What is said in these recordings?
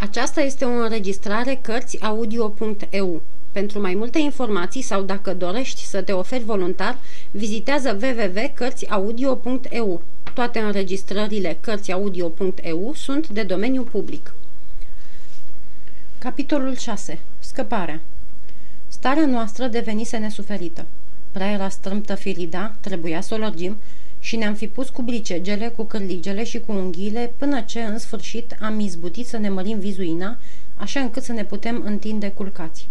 Aceasta este o înregistrare Cărțiaudio.eu. Pentru mai multe informații sau dacă dorești să te oferi voluntar, vizitează www.cărțiaudio.eu. Toate înregistrările Cărțiaudio.eu sunt de domeniu public. Capitolul 6. Scăparea Starea noastră devenise nesuferită. Prea era strâmtă firida, trebuia să o lărgim, și ne-am fi pus cu bricegele, cu cârligele și cu unghiile, până ce, în sfârșit, am izbutit să ne mărim vizuina, așa încât să ne putem întinde culcați.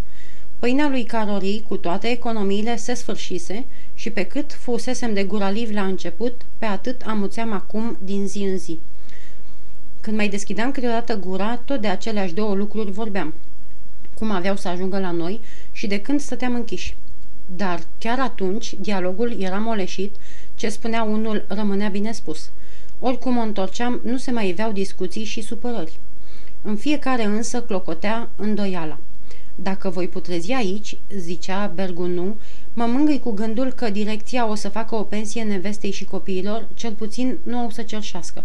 Pâinea lui Carorii, cu toate economiile, se sfârșise și pe cât fusesem de guraliv la început, pe atât amuțeam acum din zi în zi. Când mai deschideam câteodată gura, tot de aceleași două lucruri vorbeam. Cum aveau să ajungă la noi și de când stăteam închiși. Dar chiar atunci dialogul era moleșit ce spunea unul rămânea bine spus. Oricum o întorceam, nu se mai iveau discuții și supărări. În fiecare însă clocotea îndoiala. Dacă voi putrezi aici, zicea Bergunu, mă mângâi cu gândul că direcția o să facă o pensie nevestei și copiilor, cel puțin nu o să cerșească.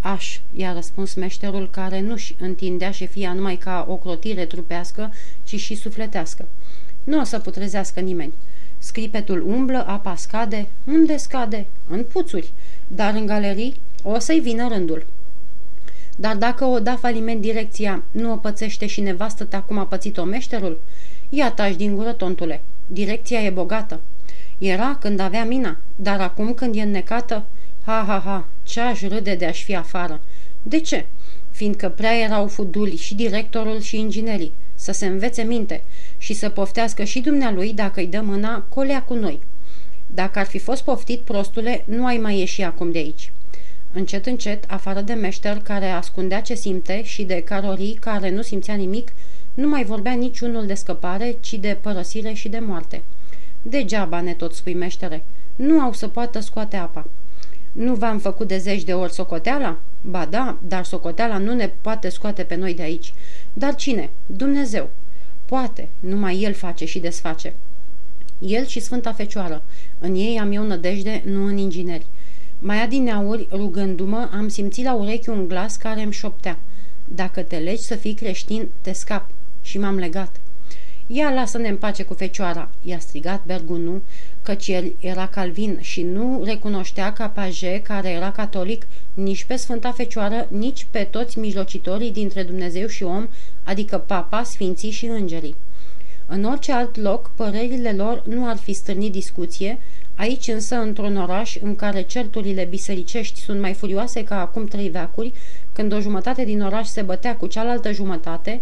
Aș, i-a răspuns meșterul care nu-și întindea șefia numai ca o crotire trupească, ci și sufletească. Nu o să putrezească nimeni. Scripetul umblă, apa scade. Unde scade? În puțuri. Dar în galerii o să-i vină rândul. Dar dacă o da faliment direcția, nu o pățește și nevastă ta cum a pățit-o meșterul? Ia tași din gură, tontule. Direcția e bogată. Era când avea mina, dar acum când e înnecată, ha, ha, ha, ce aș râde de aș fi afară. De ce? Fiindcă prea erau fuduli și directorul și inginerii. Să se învețe minte și să poftească și dumnealui dacă îi dă mâna colea cu noi. Dacă ar fi fost poftit, prostule, nu ai mai ieși acum de aici. Încet, încet, afară de meșter care ascundea ce simte și de carorii care nu simțea nimic, nu mai vorbea niciunul de scăpare, ci de părăsire și de moarte. Degeaba ne tot spui, meștere. Nu au să poată scoate apa. Nu v-am făcut de zeci de ori socoteala? Ba da, dar socoteala nu ne poate scoate pe noi de aici. Dar cine? Dumnezeu. Poate, numai El face și desface. El și Sfânta Fecioară. În ei am eu nădejde, nu în ingineri. Mai adineauri, rugându-mă, am simțit la urechi un glas care îmi șoptea. Dacă te legi să fii creștin, te scap. Și m-am legat. Ia lasă-ne în pace cu fecioara, i-a strigat Bergunu, căci el era calvin și nu recunoștea ca paje care era catolic nici pe Sfânta Fecioară, nici pe toți mijlocitorii dintre Dumnezeu și om, adică papa, sfinții și îngerii. În orice alt loc, părerile lor nu ar fi stârnit discuție, aici însă, într-un oraș în care certurile bisericești sunt mai furioase ca acum trei veacuri, când o jumătate din oraș se bătea cu cealaltă jumătate,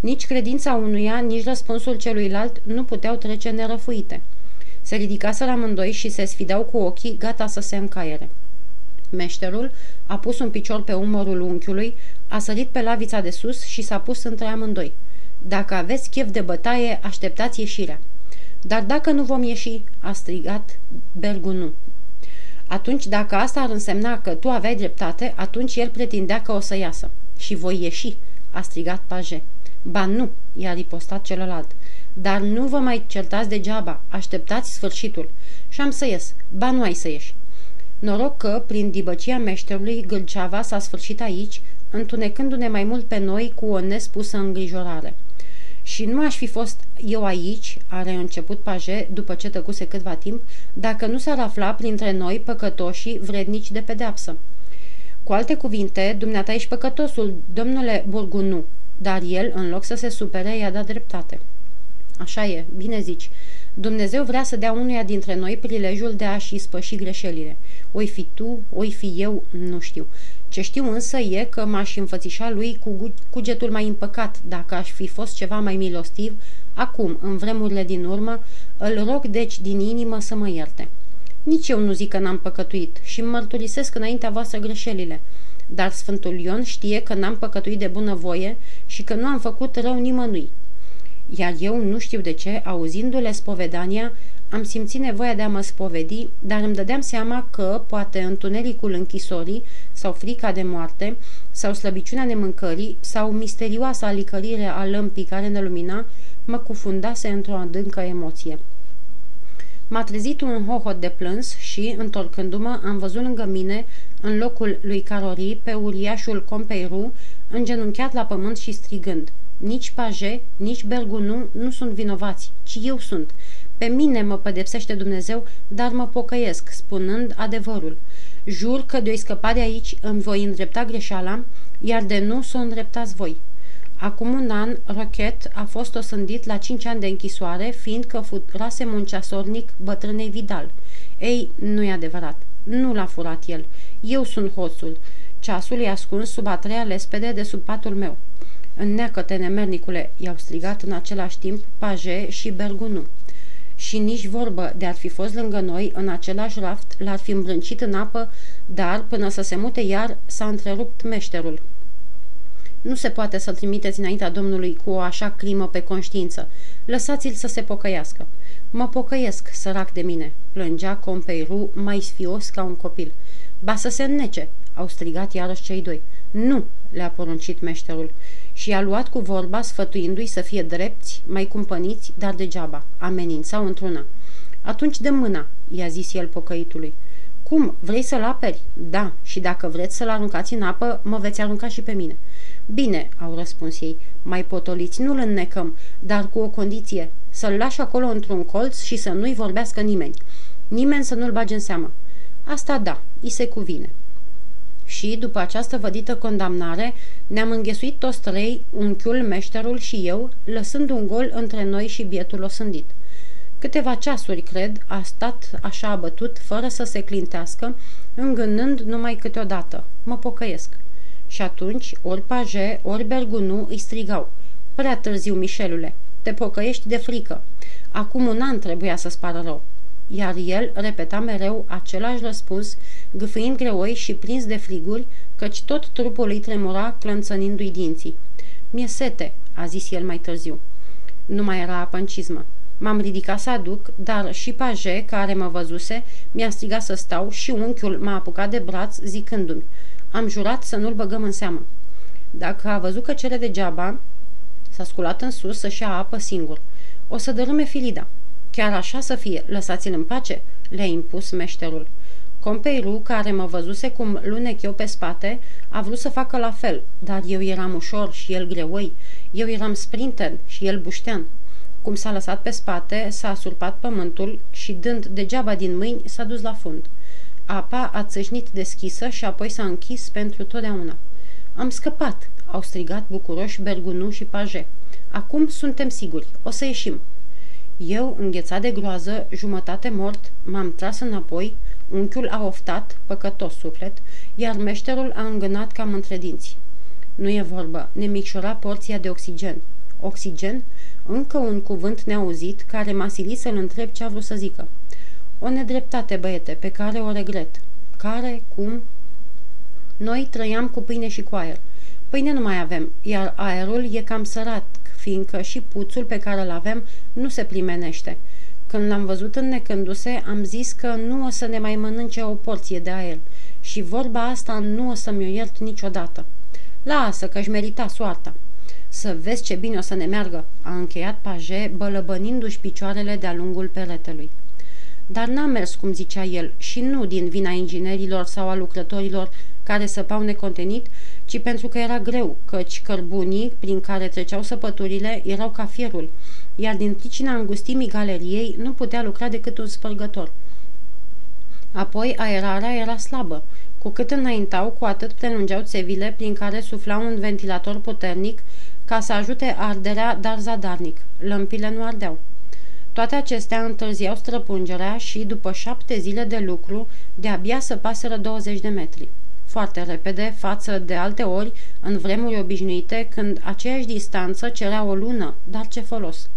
nici credința unuia, nici răspunsul celuilalt nu puteau trece nerăfuite. Se ridicaseră amândoi și se sfideau cu ochii, gata să se încaiere. Meșterul a pus un picior pe umărul unchiului, a sărit pe lavița de sus și s-a pus între amândoi. Dacă aveți chef de bătaie, așteptați ieșirea. Dar dacă nu vom ieși, a strigat Bergunu. Atunci, dacă asta ar însemna că tu aveai dreptate, atunci el pretindea că o să iasă. Și voi ieși, a strigat Paje. Ba nu, i-a ripostat celălalt. Dar nu vă mai certați degeaba, așteptați sfârșitul. Și am să ies. Ba nu ai să ieși. Noroc că, prin dibăcia meșterului, Gâlceava s-a sfârșit aici, întunecându-ne mai mult pe noi cu o nespusă îngrijorare. Și nu aș fi fost eu aici, are început Paje, după ce tăcuse câtva timp, dacă nu s-ar afla printre noi păcătoșii vrednici de pedeapsă. Cu alte cuvinte, dumneata ești păcătosul, domnule Burgunu, dar el, în loc să se supere, i-a dat dreptate. Așa e, bine zici. Dumnezeu vrea să dea unuia dintre noi prilejul de a-și ispăși greșelile. Oi fi tu, oi fi eu, nu știu. Ce știu însă e că m-aș înfățișa lui cu cugetul mai împăcat, dacă aș fi fost ceva mai milostiv, acum, în vremurile din urmă, îl rog deci din inimă să mă ierte. Nici eu nu zic că n-am păcătuit și mărturisesc înaintea voastră greșelile, dar Sfântul Ion știe că n-am păcătuit de bună voie și că nu am făcut rău nimănui. Iar eu, nu știu de ce, auzindu-le spovedania, am simțit nevoia de a mă spovedi, dar îmi dădeam seama că, poate, întunericul închisorii sau frica de moarte, sau slăbiciunea nemâncării, sau misterioasa alicărire a lămpii care ne lumina, mă cufundase într-o adâncă emoție. M-a trezit un hohot de plâns și, întorcându-mă, am văzut lângă mine, în locul lui Carori, pe uriașul Compeiru, îngenunchiat la pământ și strigând. Nici Paje, nici Bergunu nu sunt vinovați, ci eu sunt. Pe mine mă pedepsește Dumnezeu, dar mă pocăiesc, spunând adevărul. Jur că de-o scăpa de aici îmi voi îndrepta greșeala, iar de nu s-o îndreptați voi. Acum un an, Rochet a fost osândit la cinci ani de închisoare, fiindcă furase un ceasornic bătrânei Vidal. Ei, nu-i adevărat. Nu l-a furat el. Eu sunt hoțul. Ceasul e ascuns sub a treia lespede de sub patul meu. Înneacă-te, nemernicule, i-au strigat în același timp Paje și Bergunu. Și nici vorbă de ar fi fost lângă noi în același raft, l-ar fi îmbrâncit în apă, dar, până să se mute iar, s-a întrerupt meșterul. Nu se poate să-l trimiteți înaintea Domnului cu o așa crimă pe conștiință. Lăsați-l să se pocăiască. Mă pocăiesc, sărac de mine, plângea Compeiru mai sfios ca un copil. Ba să se înnece, au strigat iarăși cei doi. Nu, le-a poruncit meșterul și i-a luat cu vorba sfătuindu-i să fie drepți, mai cumpăniți, dar degeaba. Amenințau într-una. Atunci de mâna, i-a zis el pocăitului. Cum, vrei să-l aperi? Da, și dacă vreți să-l aruncați în apă, mă veți arunca și pe mine. Bine, au răspuns ei, mai potoliți, nu-l înnecăm, dar cu o condiție, să-l lași acolo într-un colț și să nu-i vorbească nimeni. Nimeni să nu-l bage în seamă. Asta da, îi se cuvine. Și, după această vădită condamnare, ne-am înghesuit toți trei, unchiul, meșterul și eu, lăsând un gol între noi și bietul osândit. Câteva ceasuri, cred, a stat așa abătut, fără să se clintească, îngânând numai câteodată. Mă pocăiesc. Și atunci, ori Paje, ori Bergunu îi strigau. Prea târziu, Mișelule, te pocăiești de frică. Acum un an trebuia să-ți pară rău. Iar el repeta mereu același răspuns, gâfâind greoi și prins de friguri, căci tot trupul îi tremura clănțănindu-i dinții. Mie sete, a zis el mai târziu. Nu mai era apă în cizmă. M-am ridicat să aduc, dar și Paje, care mă văzuse, mi-a strigat să stau și unchiul m-a apucat de braț zicându-mi am jurat să nu-l băgăm în seamă. Dacă a văzut că cere degeaba, s-a sculat în sus să-și ia apă singur. O să dărâme Filida. Chiar așa să fie, lăsați-l în pace, le-a impus meșterul. Compeiru, care mă văzuse cum lunec eu pe spate, a vrut să facă la fel, dar eu eram ușor și el greoi, eu eram sprinter și el buștean. Cum s-a lăsat pe spate, s-a surpat pământul și, dând degeaba din mâini, s-a dus la fund. Apa a țâșnit deschisă și apoi s-a închis pentru totdeauna. Am scăpat, au strigat bucuroși Bergunu și Paje. Acum suntem siguri, o să ieșim. Eu, înghețat de groază, jumătate mort, m-am tras înapoi, unchiul a oftat, păcătos suflet, iar meșterul a îngânat cam între dinți. Nu e vorbă, ne micșora porția de oxigen. Oxigen? Încă un cuvânt neauzit care m-a silit să-l întreb ce a vrut să zică. O nedreptate, băiete, pe care o regret. Care? Cum? Noi trăiam cu pâine și cu aer. Pâine nu mai avem, iar aerul e cam sărat, fiindcă și puțul pe care îl avem nu se primenește. Când l-am văzut înnecându-se, am zis că nu o să ne mai mănânce o porție de aer și vorba asta nu o să mi-o iert niciodată. Lasă că-și merita soarta. Să vezi ce bine o să ne meargă, a încheiat Paje, bălăbănindu-și picioarele de-a lungul peretelui. Dar n-a mers cum zicea el și nu din vina inginerilor sau a lucrătorilor care săpau necontenit, ci pentru că era greu, căci cărbunii prin care treceau săpăturile erau ca fierul, iar din pricina îngustimii galeriei nu putea lucra decât un spărgător. Apoi aerarea era slabă. Cu cât înaintau, cu atât prelungeau țevile prin care sufla un ventilator puternic ca să ajute arderea, dar zadarnic. Lămpile nu ardeau. Toate acestea întârziau străpungerea și, după șapte zile de lucru, de-abia să paseră 20 de metri. Foarte repede, față de alte ori, în vremuri obișnuite, când aceeași distanță cerea o lună, dar ce folos.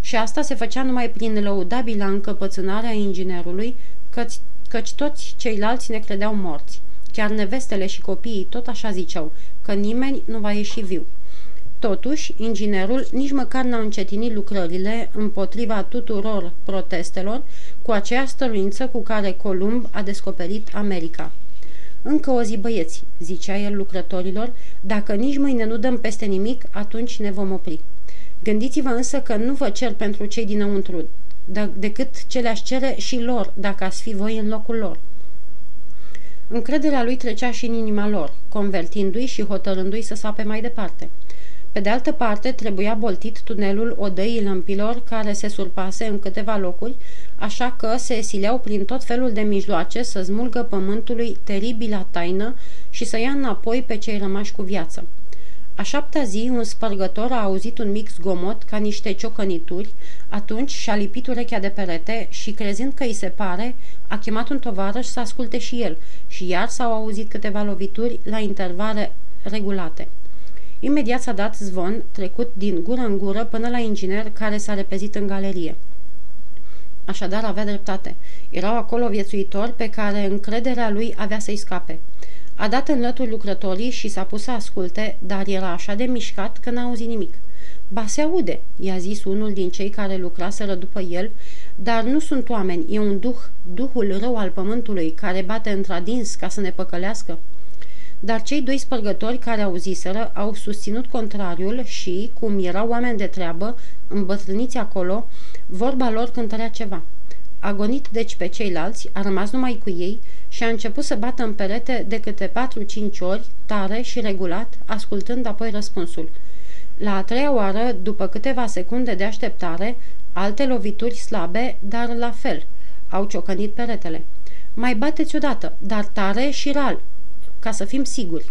Și asta se făcea numai prin lăudabila încăpățânarea inginerului, căci, căci toți ceilalți ne credeau morți. Chiar nevestele și copiii tot așa ziceau, că nimeni nu va ieși viu. Totuși, inginerul nici măcar n-a încetinit lucrările împotriva tuturor protestelor cu aceeași stăruință cu care Columb a descoperit America. Încă o zi, băieți, zicea el lucrătorilor, dacă nici mâine nu dăm peste nimic, atunci ne vom opri. Gândiți-vă însă că nu vă cer pentru cei dinăuntru, decât ce le-aș cere și lor, dacă ați fi voi în locul lor. Încrederea lui trecea și în inima lor, convertindu-i și hotărându-i să sape mai departe. Pe de altă parte, trebuia boltit tunelul odăii lămpilor care se surpase în câteva locuri, așa că se esileau prin tot felul de mijloace să smulgă pământului teribila taină și să ia înapoi pe cei rămași cu viață. A șaptea zi, un spărgător a auzit un mic zgomot ca niște ciocănituri, atunci și-a lipit urechea de perete și, crezând că îi se pare, a chemat un tovarăș să asculte și el și iar s-au auzit câteva lovituri la intervale regulate. Imediat s-a dat zvon, trecut din gură în gură până la inginer care s-a repezit în galerie. Așadar avea dreptate. Erau acolo viețuitori pe care încrederea lui avea să-i scape. A dat în lături lucrătorii și s-a pus să asculte, dar era așa de mișcat că n-a auzit nimic. Ba se aude, i-a zis unul din cei care lucraseră după el, dar nu sunt oameni, e un duh, duhul rău al pământului, care bate într-adins ca să ne păcălească. Dar cei doi spărgători care auziseră au susținut contrariul și, cum erau oameni de treabă, îmbătrâniți acolo, vorba lor cântărea ceva. Agonit deci pe ceilalți, a rămas numai cu ei și a început să bată în perete de câte patru-cinci ori, tare și regulat, ascultând apoi răspunsul. La a treia oară, după câteva secunde de așteptare, alte lovituri slabe, dar la fel, au ciocănit peretele. Mai bateți odată, dar tare și ral, ca să fim siguri.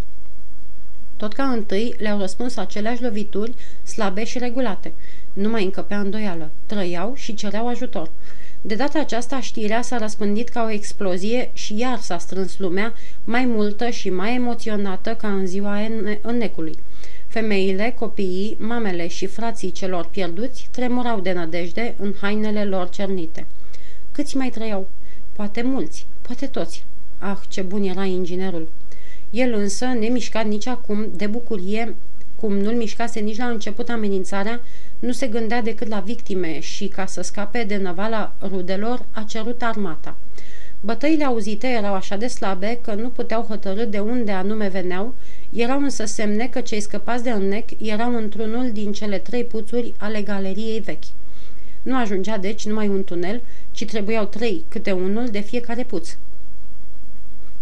Tot ca întâi le-au răspuns aceleași lovituri slabe și regulate. Nu mai încăpea îndoială. Trăiau și cereau ajutor. De data aceasta știrea s-a răspândit ca o explozie și iar s-a strâns lumea mai multă și mai emoționată ca în ziua înnecului. Femeile, copiii, mamele și frații celor pierduți tremurau de nădejde în hainele lor cernite. Câți mai trăiau? Poate mulți, poate toți. Ah, ce bun era inginerul! El însă, nemișcat nici acum, de bucurie, cum nu-l mișcase nici la început amenințarea, nu se gândea decât la victime și, ca să scape de năvala rudelor, a cerut armata. Bătăile auzite erau așa de slabe că nu puteau hotărâ de unde anume veneau, erau însă semne că cei scăpați de înnec erau într-unul din cele trei puțuri ale galeriei vechi. Nu ajungea deci numai un tunel, ci trebuiau trei, câte unul de fiecare puț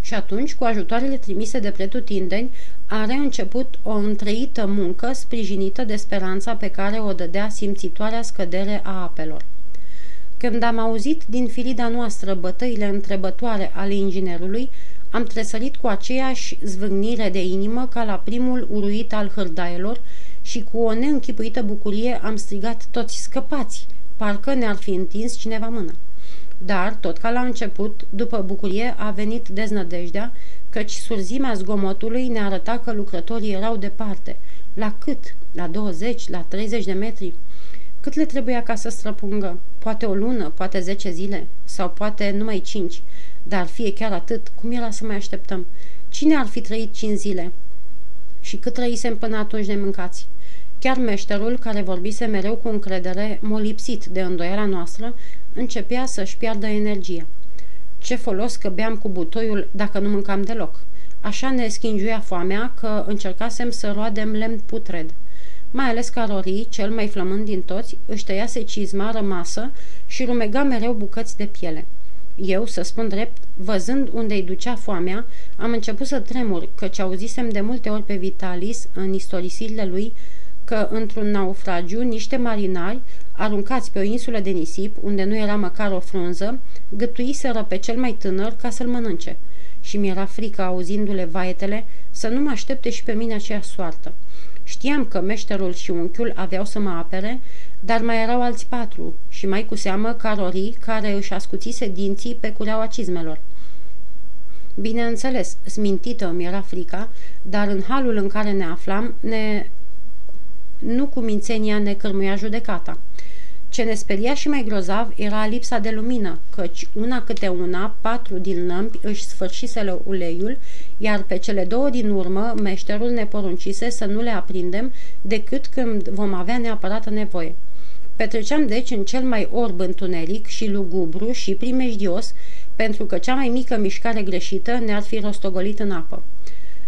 și atunci, cu ajutoarele trimise de pretutindeni, a reînceput o întreită muncă sprijinită de speranța pe care o dădea simțitoarea scădere a apelor. Când am auzit din filida noastră bătăile întrebătoare ale inginerului, am tresărit cu aceeași zvâgnire de inimă ca la primul uruit al hârdaielor și cu o neînchipuită bucurie am strigat toți scăpați, parcă ne-ar fi întins cineva mână. Dar, tot ca la început, după bucurie a venit deznădejdea, căci surzimea zgomotului ne arăta că lucrătorii erau departe. La cât? La 20? La 30 de metri? Cât le trebuia ca să străpungă? Poate o lună, poate 10 zile, sau poate numai 5. Dar fie chiar atât, cum era să mai așteptăm? Cine ar fi trăit 5 zile? Și cât trăisem până atunci nemâncați? Chiar meșterul, care vorbise mereu cu încredere, molipsit de îndoiala noastră, începea să-și piardă energia. Ce folos că beam cu butoiul dacă nu mâncam deloc. Așa ne schingiuia foamea că încercasem să roadem lemn putred. Mai ales că Rorii, cel mai flămând din toți, își tăiase cizma rămasă și rumega mereu bucăți de piele. Eu, să spun drept, văzând unde îi ducea foamea, am început să tremur, căci auzisem de multe ori pe Vitalis, în istorisirile lui, că într-un naufragiu niște marinari aruncați pe o insulă de nisip, unde nu era măcar o frunză, gătuiseră pe cel mai tânăr ca să-l mănânce. Și mi-era frică, auzindu-le vaetele, să nu mă aștepte și pe mine aceea soartă. Știam că meșterul și unchiul aveau să mă apere, dar mai erau alți patru și mai cu seamă carorii care își ascuțise dinții pe cureaua cizmelor. Bineînțeles, smintită îmi era frica, dar în halul în care ne aflam, ne... nu cu mințenia ne cărmuia judecata. Ce ne speria și mai grozav era lipsa de lumină, căci una câte una, patru din lămpi își sfârșisele uleiul, iar pe cele două din urmă, meșterul ne poruncise să nu le aprindem decât când vom avea neapărat nevoie. Petreceam deci în cel mai orb întuneric și lugubru și primejdios, pentru că cea mai mică mișcare greșită ne-ar fi rostogolit în apă.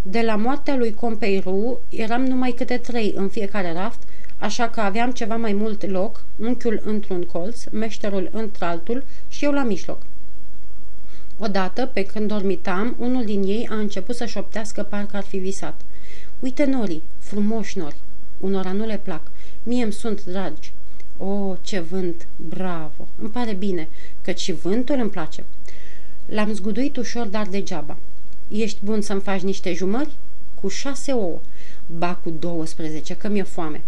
De la moartea lui Compeiru eram numai câte trei în fiecare raft, așa că aveam ceva mai mult loc, unchiul într-un colț, meșterul într-altul și eu la mijloc. Odată, pe când dormitam, unul din ei a început să șoptească parcă ar fi visat. Uite norii, frumoși nori. Unora nu le plac. Mie îmi sunt dragi. O, ce vânt! Bravo! Îmi pare bine, că și vântul îmi place. L-am zguduit ușor, dar degeaba. Ești bun să-mi faci niște jumări? Cu șase ouă. Ba cu douăsprezece, că mi-e foame.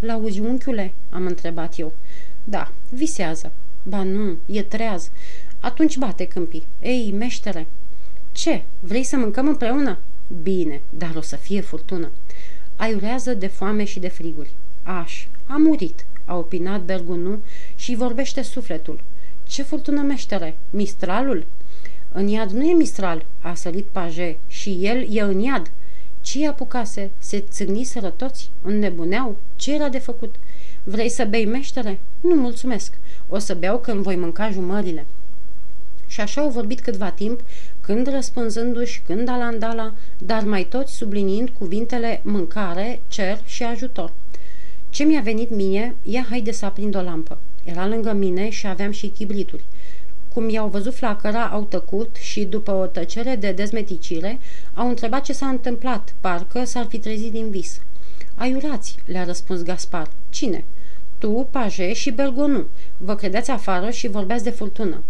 L-auzi, unchiule?" am întrebat eu. Da, visează. Ba nu, e treaz. Atunci bate câmpii. Ei, meștere! Ce? Vrei să mâncăm împreună? Bine, dar o să fie furtună. Aiurează de foame și de friguri. Aș, a murit, a opinat Bergunu și vorbește sufletul. Ce furtună meștere? Mistralul? În iad nu e mistral, a sărit paje, și el e în iad. Ce apucase? Se țâgniseră toți? Înnebuneau? Ce era de făcut? Vrei să bei meștere? Nu, mulțumesc. O să beau când voi mânca jumările. Și așa au vorbit câtva timp, când răspunzându-și, când alandala, dar mai toți subliniind cuvintele mâncare, cer și ajutor. Ce mi-a venit mie, ia haide să aprind o lampă. Era lângă mine și aveam și chibrituri. Cum i-au văzut flacăra, au tăcut și, după o tăcere de dezmeticire, au întrebat ce s-a întâmplat, parcă s-ar fi trezit din vis. Aiurați, le-a răspuns Gaspar. Cine? Tu, Paje și Bergonu. Vă credeți afară și vorbeați de furtună.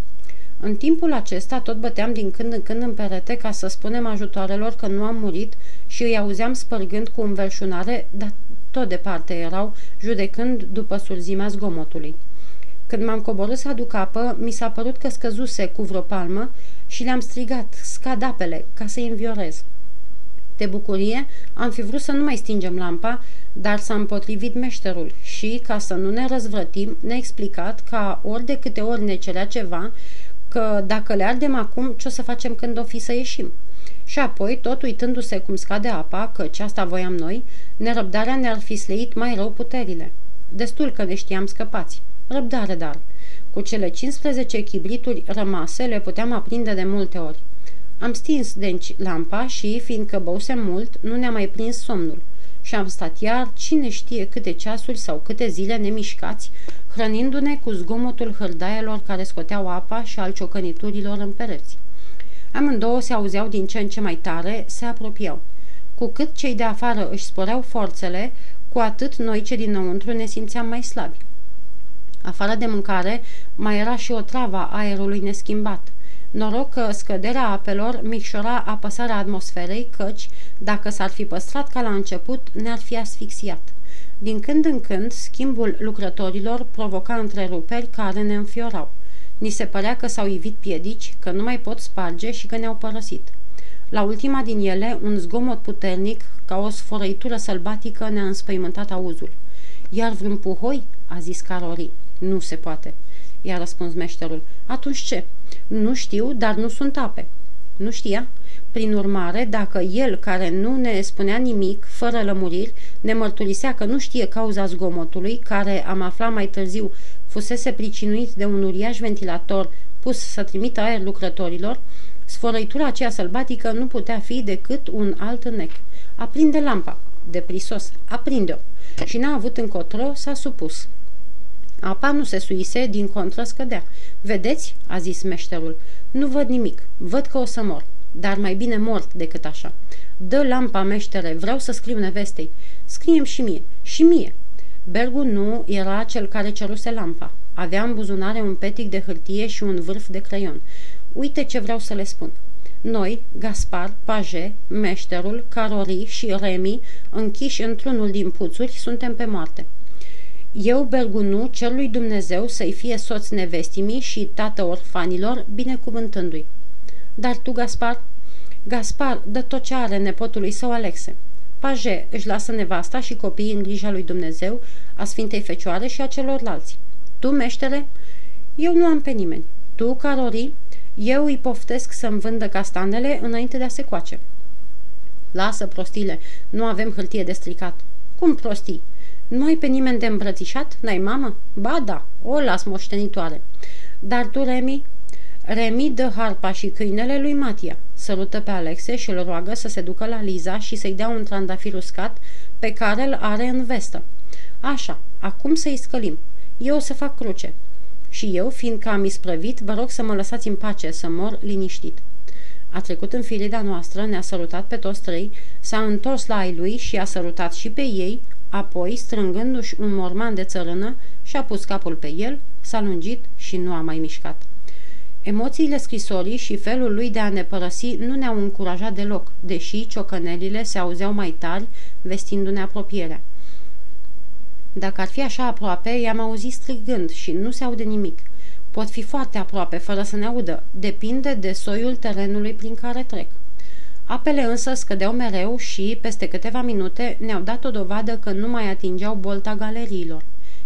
În timpul acesta tot băteam din când în când în perete ca să spunem ajutoarelor că nu am murit și îi auzeam spărgând cu înverșunare, dar tot departe erau, judecând după surzimea zgomotului. Când m-am coborât să aduc apă, mi s-a părut că scăzuse cu vreo palmă și le-am strigat, scad apele, ca să-i înviorez. De bucurie, am fi vrut să nu mai stingem lampa, dar s-a împotrivit meșterul și, ca să nu ne răzvrătim, ne-a explicat că ori de câte ori ne cerea ceva, că dacă le ardem acum, ce o să facem când o fi să ieșim? Și apoi, tot uitându-se cum scade apa, că ce asta voiam noi, nerăbdarea ne-ar fi sleit mai rău puterile. Destul că ne știam scăpați. Răbdare, dar. Cu cele 15 chibrituri rămase le puteam aprinde de multe ori. Am stins deci lampa și, fiindcă băusem mult, nu ne-a mai prins somnul. Și am stat iar, cine știe câte ceasuri sau câte zile nemișcați, hrănindu-ne cu zgomotul hârdaielor care scoteau apa și al ciocăniturilor în pereți. Amândouă se auzeau din ce în ce mai tare, se apropiau. Cu cât cei de afară își sporeau forțele, cu atât noi ce dinăuntru ne simțeam mai slabi. Afară de mâncare, mai era și o travă a aerului neschimbat. Noroc că scăderea apelor micșora apăsarea atmosferei, căci, dacă s-ar fi păstrat ca la început, ne-ar fi asfixiat. Din când în când, schimbul lucrătorilor provoca întreruperi care ne înfiorau. Ni se părea că s-au ivit piedici, că nu mai pot sparge și că ne-au părăsit. La ultima din ele, un zgomot puternic, ca o sfărăitură sălbatică, ne-a înspăimântat auzul. Iar vreun puhoi?" a zis Carori. Nu se poate." i-a răspuns meșterul. Atunci ce? Nu știu, dar nu sunt ape." Nu știa? Prin urmare, dacă el, care nu ne spunea nimic, fără lămuriri, ne mărturisea că nu știe cauza zgomotului, care, am aflat mai târziu, fusese pricinuit de un uriaș ventilator pus să trimită aer lucrătorilor, sfărăitura aceea sălbatică nu putea fi decât un alt nec. Aprinde lampa, de prisos, aprinde-o. Și n-a avut încotro, s-a supus. Apa nu se suise, din contră scădea. Vedeți?" a zis meșterul. Nu văd nimic. Văd că o să mor. Dar mai bine mort decât așa. Dă lampa, meștere, vreau să scriu nevestei. Scriem și mie. Și mie. Bergu nu era cel care ceruse lampa. Avea în buzunare un petic de hârtie și un vârf de creion. Uite ce vreau să le spun. Noi, Gaspar, Paje, meșterul, Carori și Remi, închiși într-unul din puțuri, suntem pe moarte. Eu, Bergunu, cer lui Dumnezeu să-i fie soț nevestimii și tată orfanilor, binecuvântându-i. Dar tu, Gaspar? Gaspar dă tot ce are nepotului său Alexe. Paje își lasă nevasta și copiii în grija lui Dumnezeu, a Sfintei Fecioare și a celorlalți. Tu, meștere? Eu nu am pe nimeni. Tu, Carori? Eu îi poftesc să-mi vândă castanele înainte de a se coace. Lasă, prostile, nu avem hârtie de stricat. Cum prostii? Nu ai pe nimeni de îmbrățișat? N-ai mamă? Ba da, o las moștenitoare. Dar tu, Remi? Remi dă harpa și câinele lui Matia. Sărută pe Alexe și îl roagă să se ducă la Liza și să-i dea un trandafir uscat pe care îl are în vestă. Așa, acum să-i scălim. Eu o să fac cruce. Și eu, fiindcă am isprăvit, vă rog să mă lăsați în pace, să mor liniștit. A trecut în filida noastră, ne-a sărutat pe toți trei, s-a întors la ai lui și a sărutat și pe ei, apoi, strângându-și un morman de țărână, și-a pus capul pe el, s-a lungit și nu a mai mișcat. Emoțiile scrisorii și felul lui de a ne părăsi nu ne-au încurajat deloc, deși ciocănelile se auzeau mai tari, vestindu-ne apropierea. Dacă ar fi așa aproape, i-am auzit strigând și nu se aude nimic. Pot fi foarte aproape, fără să ne audă. Depinde de soiul terenului prin care trec. Apele însă scădeau mereu și, peste câteva minute, ne-au dat o dovadă că nu mai atingeau bolta galeriilor.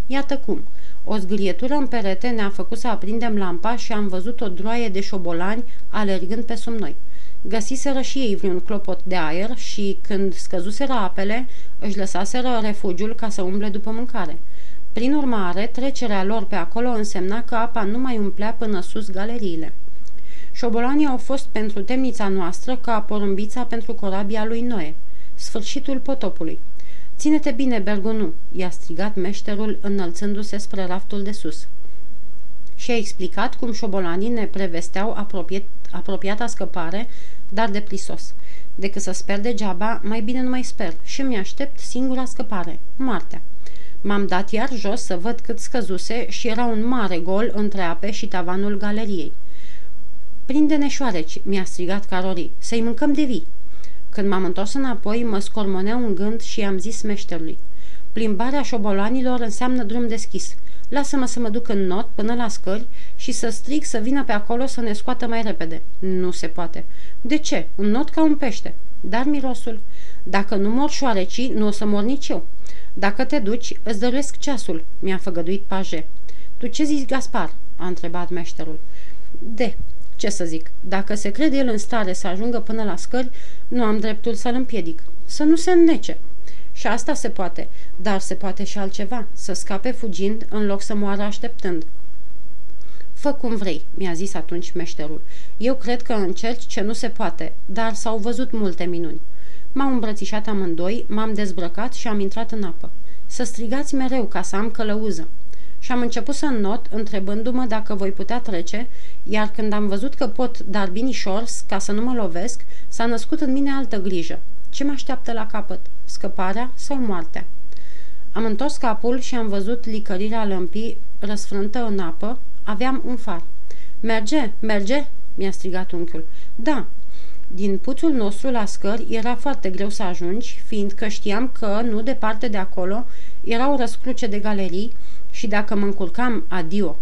Iată cum. O zgârietură în perete ne-a făcut să aprindem lampa și am văzut o droaie de șobolani alergând pe sub noi. Găsiseră și ei vreun clopot de aer și, când scăzuseră apele, își lăsaseră refugiul ca să umble după mâncare. Prin urmare, trecerea lor pe acolo însemna că apa nu mai umplea până sus galeriile. Șobolanii au fost pentru temnița noastră ca porumbița pentru corabia lui Noe. Sfârșitul potopului. Ține-te bine, Bergunu!" i-a strigat meșterul înălțându-se spre raftul de sus. Și a explicat cum șobolanii ne prevesteau apropiat, apropiata scăpare, dar de plisos. Decât să sper degeaba, mai bine nu mai sper și mi-aștept singura scăpare, moartea. M-am dat iar jos să văd cât scăzuse și era un mare gol între ape și tavanul galeriei. Prinde-ne șoareci, mi-a strigat Carori, să-i mâncăm de vii. Când m-am întors înapoi, mă scormonea un gând și i-am zis meșterului. Plimbarea șobolanilor înseamnă drum deschis. Lasă-mă să mă duc în not până la scări și să strig să vină pe acolo să ne scoată mai repede. Nu se poate. De ce? În not ca un pește. Dar mirosul. Dacă nu mor șoarecii, nu o să mor nici eu. Dacă te duci, îți dăruiesc ceasul, mi-a făgăduit paje. Tu ce zici, Gaspar? a întrebat meșterul. De, ce să zic, dacă se crede el în stare să ajungă până la scări, nu am dreptul să-l împiedic. Să nu se înnece. Și asta se poate, dar se poate și altceva, să scape fugind în loc să moară așteptând. Fă cum vrei, mi-a zis atunci meșterul. Eu cred că încerci ce nu se poate, dar s-au văzut multe minuni. M-au îmbrățișat amândoi, m-am dezbrăcat și am intrat în apă. Să strigați mereu ca să am călăuză. Și am început să not, întrebându-mă dacă voi putea trece, iar când am văzut că pot, dar binișor, ca să nu mă lovesc, s-a născut în mine altă grijă. Ce mă așteaptă la capăt? Scăparea sau moartea? Am întors capul și am văzut licărirea lămpii răsfrântă în apă. Aveam un far. Merge, merge!" mi-a strigat unchiul. Da, din puțul nostru la scări era foarte greu să ajungi, fiindcă știam că, nu departe de acolo, era o răscruce de galerii și dacă mă încurcam, adio.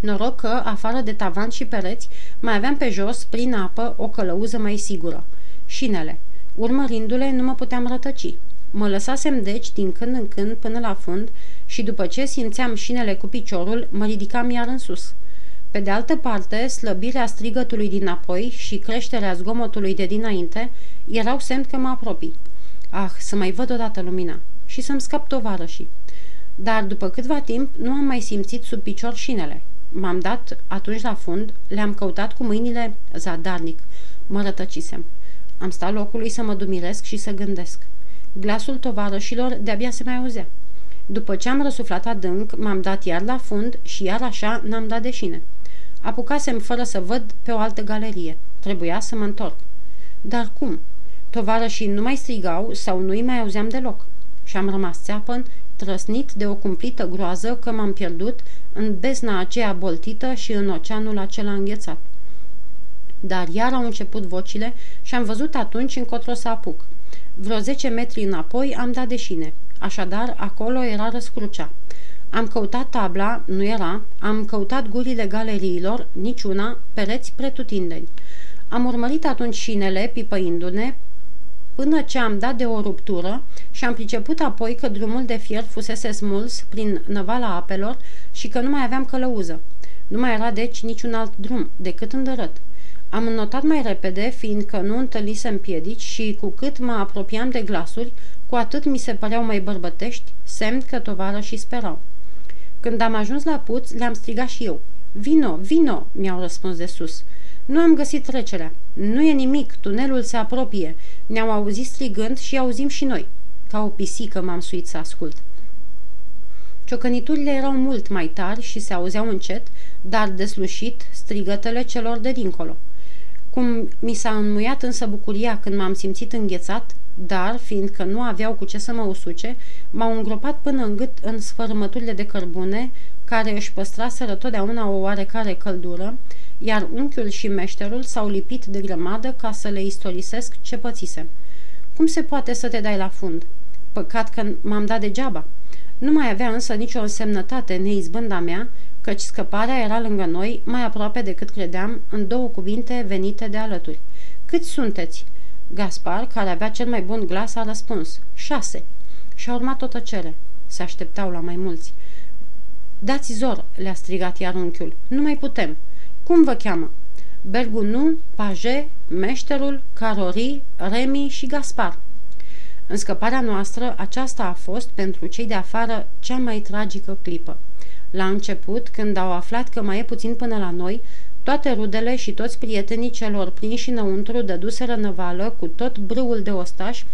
Noroc că, afară de tavan și pereți, mai aveam pe jos, prin apă, o călăuză mai sigură. Șinele. Urmărindu-le, nu mă puteam rătăci. Mă lăsasem deci din când în când până la fund și după ce simțeam șinele cu piciorul, mă ridicam iar în sus. Pe de altă parte, slăbirea strigătului dinapoi și creșterea zgomotului de dinainte erau semn că mă apropii. Ah, să mai văd odată lumina și să-mi scap tovarășii. Dar după câtva timp nu am mai simțit sub picior șinele. M-am dat atunci la fund, le-am căutat cu mâinile zadarnic. Mă rătăcisem. Am stat locului să mă dumiresc și să gândesc. Glasul tovarășilor de-abia se mai auzea. După ce am răsuflat adânc, m-am dat iar la fund și iar așa n-am dat de șine. Apucasem fără să văd pe o altă galerie. Trebuia să mă întorc. Dar cum? Tovarășii nu mai strigau sau nu-i mai auzeam deloc. Și am rămas țeapăn, trăsnit de o cumplită groază că m-am pierdut în bezna aceea boltită și în oceanul acela înghețat. Dar iar au început vocile și am văzut atunci încotro să apuc. Vreo zece metri înapoi am dat de șine. Așadar, acolo era răscrucea. Am căutat tabla, nu era, am căutat gurile galeriilor, niciuna, pereți pretutindeni. Am urmărit atunci șinele, pipăindu-ne, până ce am dat de o ruptură și am priceput apoi că drumul de fier fusese smuls prin năvala apelor și că nu mai aveam călăuză. Nu mai era deci niciun alt drum decât îndărăt. Am înnotat mai repede, fiindcă nu întâlnisem piedici și cu cât mă apropiam de glasuri, cu atât mi se păreau mai bărbătești, semn că tovară și sperau. Când am ajuns la puț, le-am strigat și eu. Vino, vino, mi-au răspuns de sus. Nu am găsit trecerea. Nu e nimic, tunelul se apropie. Ne-au auzit strigând și auzim și noi. Ca o pisică m-am suit să ascult. Ciocăniturile erau mult mai tari și se auzeau încet, dar deslușit strigătele celor de dincolo. Cum mi s-a înmuiat însă bucuria când m-am simțit înghețat, dar, fiindcă nu aveau cu ce să mă usuce, m-au îngropat până în gât în sfărâmăturile de cărbune, care își păstraseră totdeauna o oarecare căldură, iar unchiul și meșterul s-au lipit de grămadă ca să le istorisesc ce pățise. Cum se poate să te dai la fund? Păcat că m-am dat degeaba. Nu mai avea însă nicio însemnătate neizbânda mea, căci scăparea era lângă noi, mai aproape decât credeam, în două cuvinte venite de alături. Câți sunteți?" Gaspar, care avea cel mai bun glas, a răspuns. Șase. Și a urmat o tăcere. Se așteptau la mai mulți. Dați zor, le-a strigat iar unchiul. Nu mai putem. Cum vă cheamă? Bergunu, Paje, Meșterul, Carori, Remi și Gaspar. În scăparea noastră, aceasta a fost, pentru cei de afară, cea mai tragică clipă. La început, când au aflat că mai e puțin până la noi, toate rudele și toți prietenii celor prinși înăuntru dăduseră năvală cu tot brâul de ostaș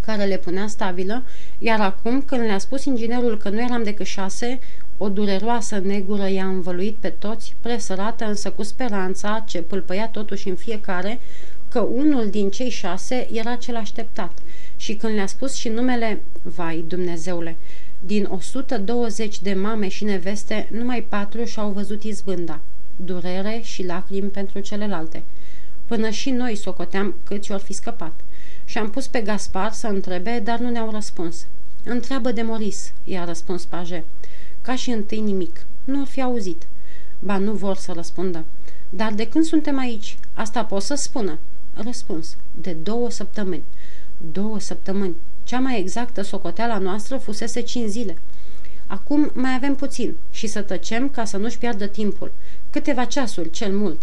care le punea stabilă, iar acum, când le-a spus inginerul că nu eram decât șase, o dureroasă negură i-a învăluit pe toți, presărată însă cu speranța, ce pâlpăia totuși în fiecare, că unul din cei șase era cel așteptat. Și când le-a spus și numele, vai, Dumnezeule, din 120 de mame și neveste, numai patru și-au văzut izbânda durere și lacrimi pentru celelalte. Până și noi socoteam câți ori fi scăpat. Și am pus pe Gaspar să întrebe, dar nu ne-au răspuns. Întreabă de Moris, i-a răspuns Paje. Ca și întâi nimic. Nu ar fi auzit. Ba nu vor să răspundă. Dar de când suntem aici? Asta pot să spună. Răspuns. De două săptămâni. Două săptămâni. Cea mai exactă socoteala noastră fusese cinci zile. Acum mai avem puțin și să tăcem ca să nu-și piardă timpul. Câteva ceasuri, cel mult.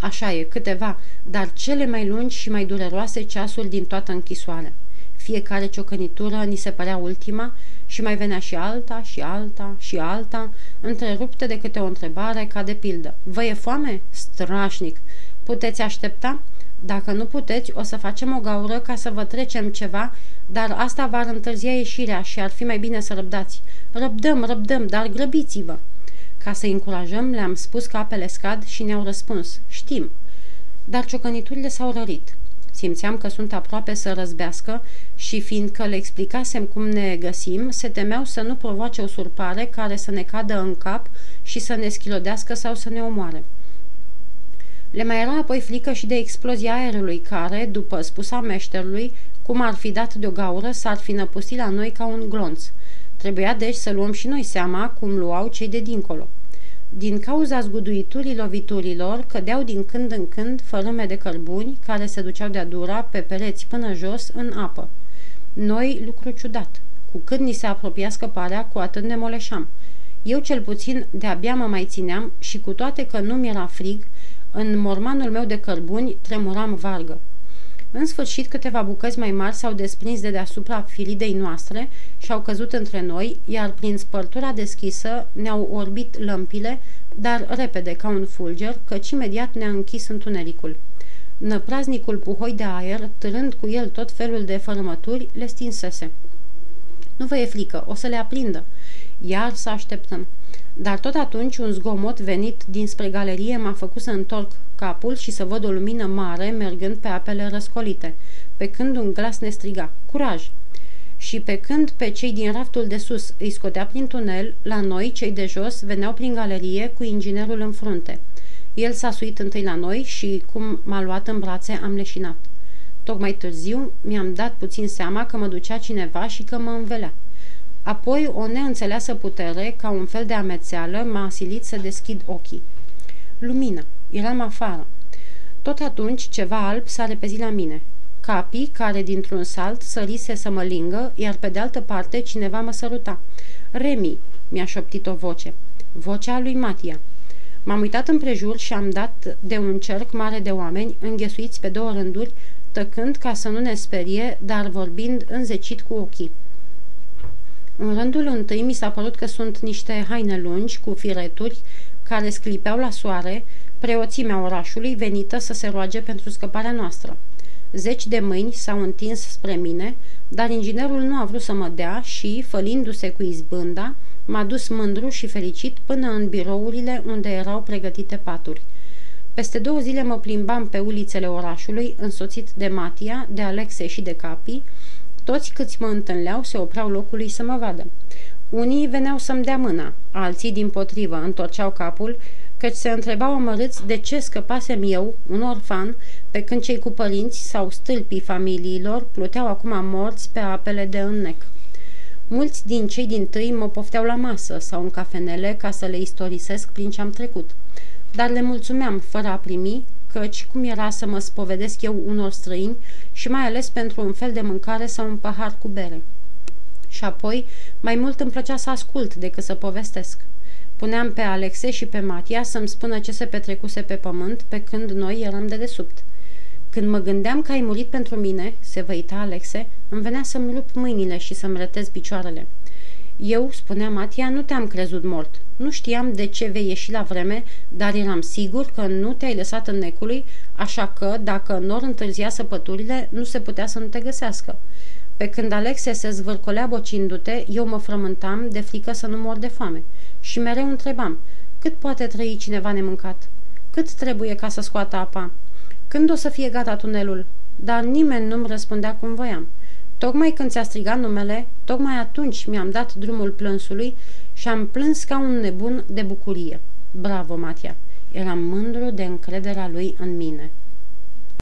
Așa e, câteva, dar cele mai lungi și mai dureroase ceasuri din toată închisoarea. Fiecare ciocănitură ni se părea ultima și mai venea și alta, și alta, și alta, întrerupte de câte o întrebare, ca de pildă. Vă e foame? Strașnic! Puteți aștepta? Dacă nu puteți, o să facem o gaură ca să vă trecem ceva, dar asta va întârzia ieșirea și ar fi mai bine să răbdați. Răbdăm, răbdăm, dar grăbiți-vă! Ca să încurajăm, le-am spus că apele scad și ne-au răspuns, știm. Dar ciocăniturile s-au rărit. Simțeam că sunt aproape să răzbească și fiindcă le explicasem cum ne găsim, se temeau să nu provoace o surpare care să ne cadă în cap și să ne schilodească sau să ne omoare. Le mai era apoi frică și de explozia aerului care, după spusa meșterului, cum ar fi dat de o gaură, s-ar fi năpustit la noi ca un glonț. Trebuia deci să luăm și noi seama cum luau cei de dincolo. Din cauza zguduiturii loviturilor, cădeau din când în când fărâme de cărbuni care se duceau de-a dura pe pereți până jos în apă. Noi, lucru ciudat. Cu cât ni se apropia scăparea, cu atât ne moleșam. Eu cel puțin de-abia mă mai țineam și cu toate că nu mi-era frig, în mormanul meu de cărbuni tremuram vargă. În sfârșit, câteva bucăți mai mari s-au desprins de deasupra filidei noastre și au căzut între noi, iar prin spărtura deschisă ne-au orbit lămpile, dar repede ca un fulger, căci imediat ne-a închis întunericul. Năpraznicul puhoi de aer, târând cu el tot felul de fărâmături, le stinsese. Nu vă e frică, o să le aprindă. Iar să așteptăm. Dar tot atunci un zgomot venit dinspre galerie m-a făcut să întorc capul și să văd o lumină mare mergând pe apele răscolite, pe când un glas ne striga, curaj! Și pe când pe cei din raftul de sus îi scotea prin tunel, la noi, cei de jos, veneau prin galerie cu inginerul în frunte. El s-a suit întâi la noi și, cum m-a luat în brațe, am leșinat. Tocmai târziu mi-am dat puțin seama că mă ducea cineva și că mă învelea. Apoi o neînțeleasă putere, ca un fel de amețeală, m-a asilit să deschid ochii. Lumină. Eram afară. Tot atunci ceva alb s-a repezit la mine. Capii, care dintr-un salt sărise să mă lingă, iar pe de altă parte cineva mă săruta. Remi, mi-a șoptit o voce. Vocea lui Matia. M-am uitat împrejur și am dat de un cerc mare de oameni, înghesuiți pe două rânduri, tăcând ca să nu ne sperie, dar vorbind înzecit cu ochii. În rândul întâi mi s-a părut că sunt niște haine lungi cu fireturi care sclipeau la soare, preoțimea orașului venită să se roage pentru scăparea noastră. Zeci de mâini s-au întins spre mine, dar inginerul nu a vrut să mă dea și, fălindu-se cu izbânda, m-a dus mândru și fericit până în birourile unde erau pregătite paturi. Peste două zile mă plimbam pe ulițele orașului, însoțit de Matia, de Alexe și de Capi. Toți câți mă întâlneau se opreau locului să mă vadă. Unii veneau să-mi dea mâna, alții, din potrivă, întorceau capul, căci se întrebau amărâți de ce scăpasem eu, un orfan, pe când cei cu părinți sau stâlpii familiilor pluteau acum morți pe apele de înnec. Mulți din cei din tâi mă pofteau la masă sau în cafenele ca să le istorisesc prin ce am trecut. Dar le mulțumeam fără a primi, căci cum era să mă spovedesc eu unor străini și mai ales pentru un fel de mâncare sau un pahar cu bere. Și apoi, mai mult îmi plăcea să ascult decât să povestesc. Puneam pe Alexe și pe Matia să-mi spună ce se petrecuse pe pământ pe când noi eram de desubt. Când mă gândeam că ai murit pentru mine, se văita Alexe, îmi venea să-mi rup mâinile și să-mi rătez picioarele. Eu, spunea Matia, nu te-am crezut mort. Nu știam de ce vei ieși la vreme, dar eram sigur că nu te-ai lăsat în necului, așa că, dacă nor întârzia săpăturile, nu se putea să nu te găsească. Pe când Alexe se zvârcolea bocindu-te, eu mă frământam de frică să nu mor de foame. Și mereu întrebam, cât poate trăi cineva nemâncat? Cât trebuie ca să scoată apa? Când o să fie gata tunelul? Dar nimeni nu-mi răspundea cum voiam. Tocmai când ți-a strigat numele, tocmai atunci mi-am dat drumul plânsului și am plâns ca un nebun de bucurie. Bravo, Matia! Eram mândru de încrederea lui în mine.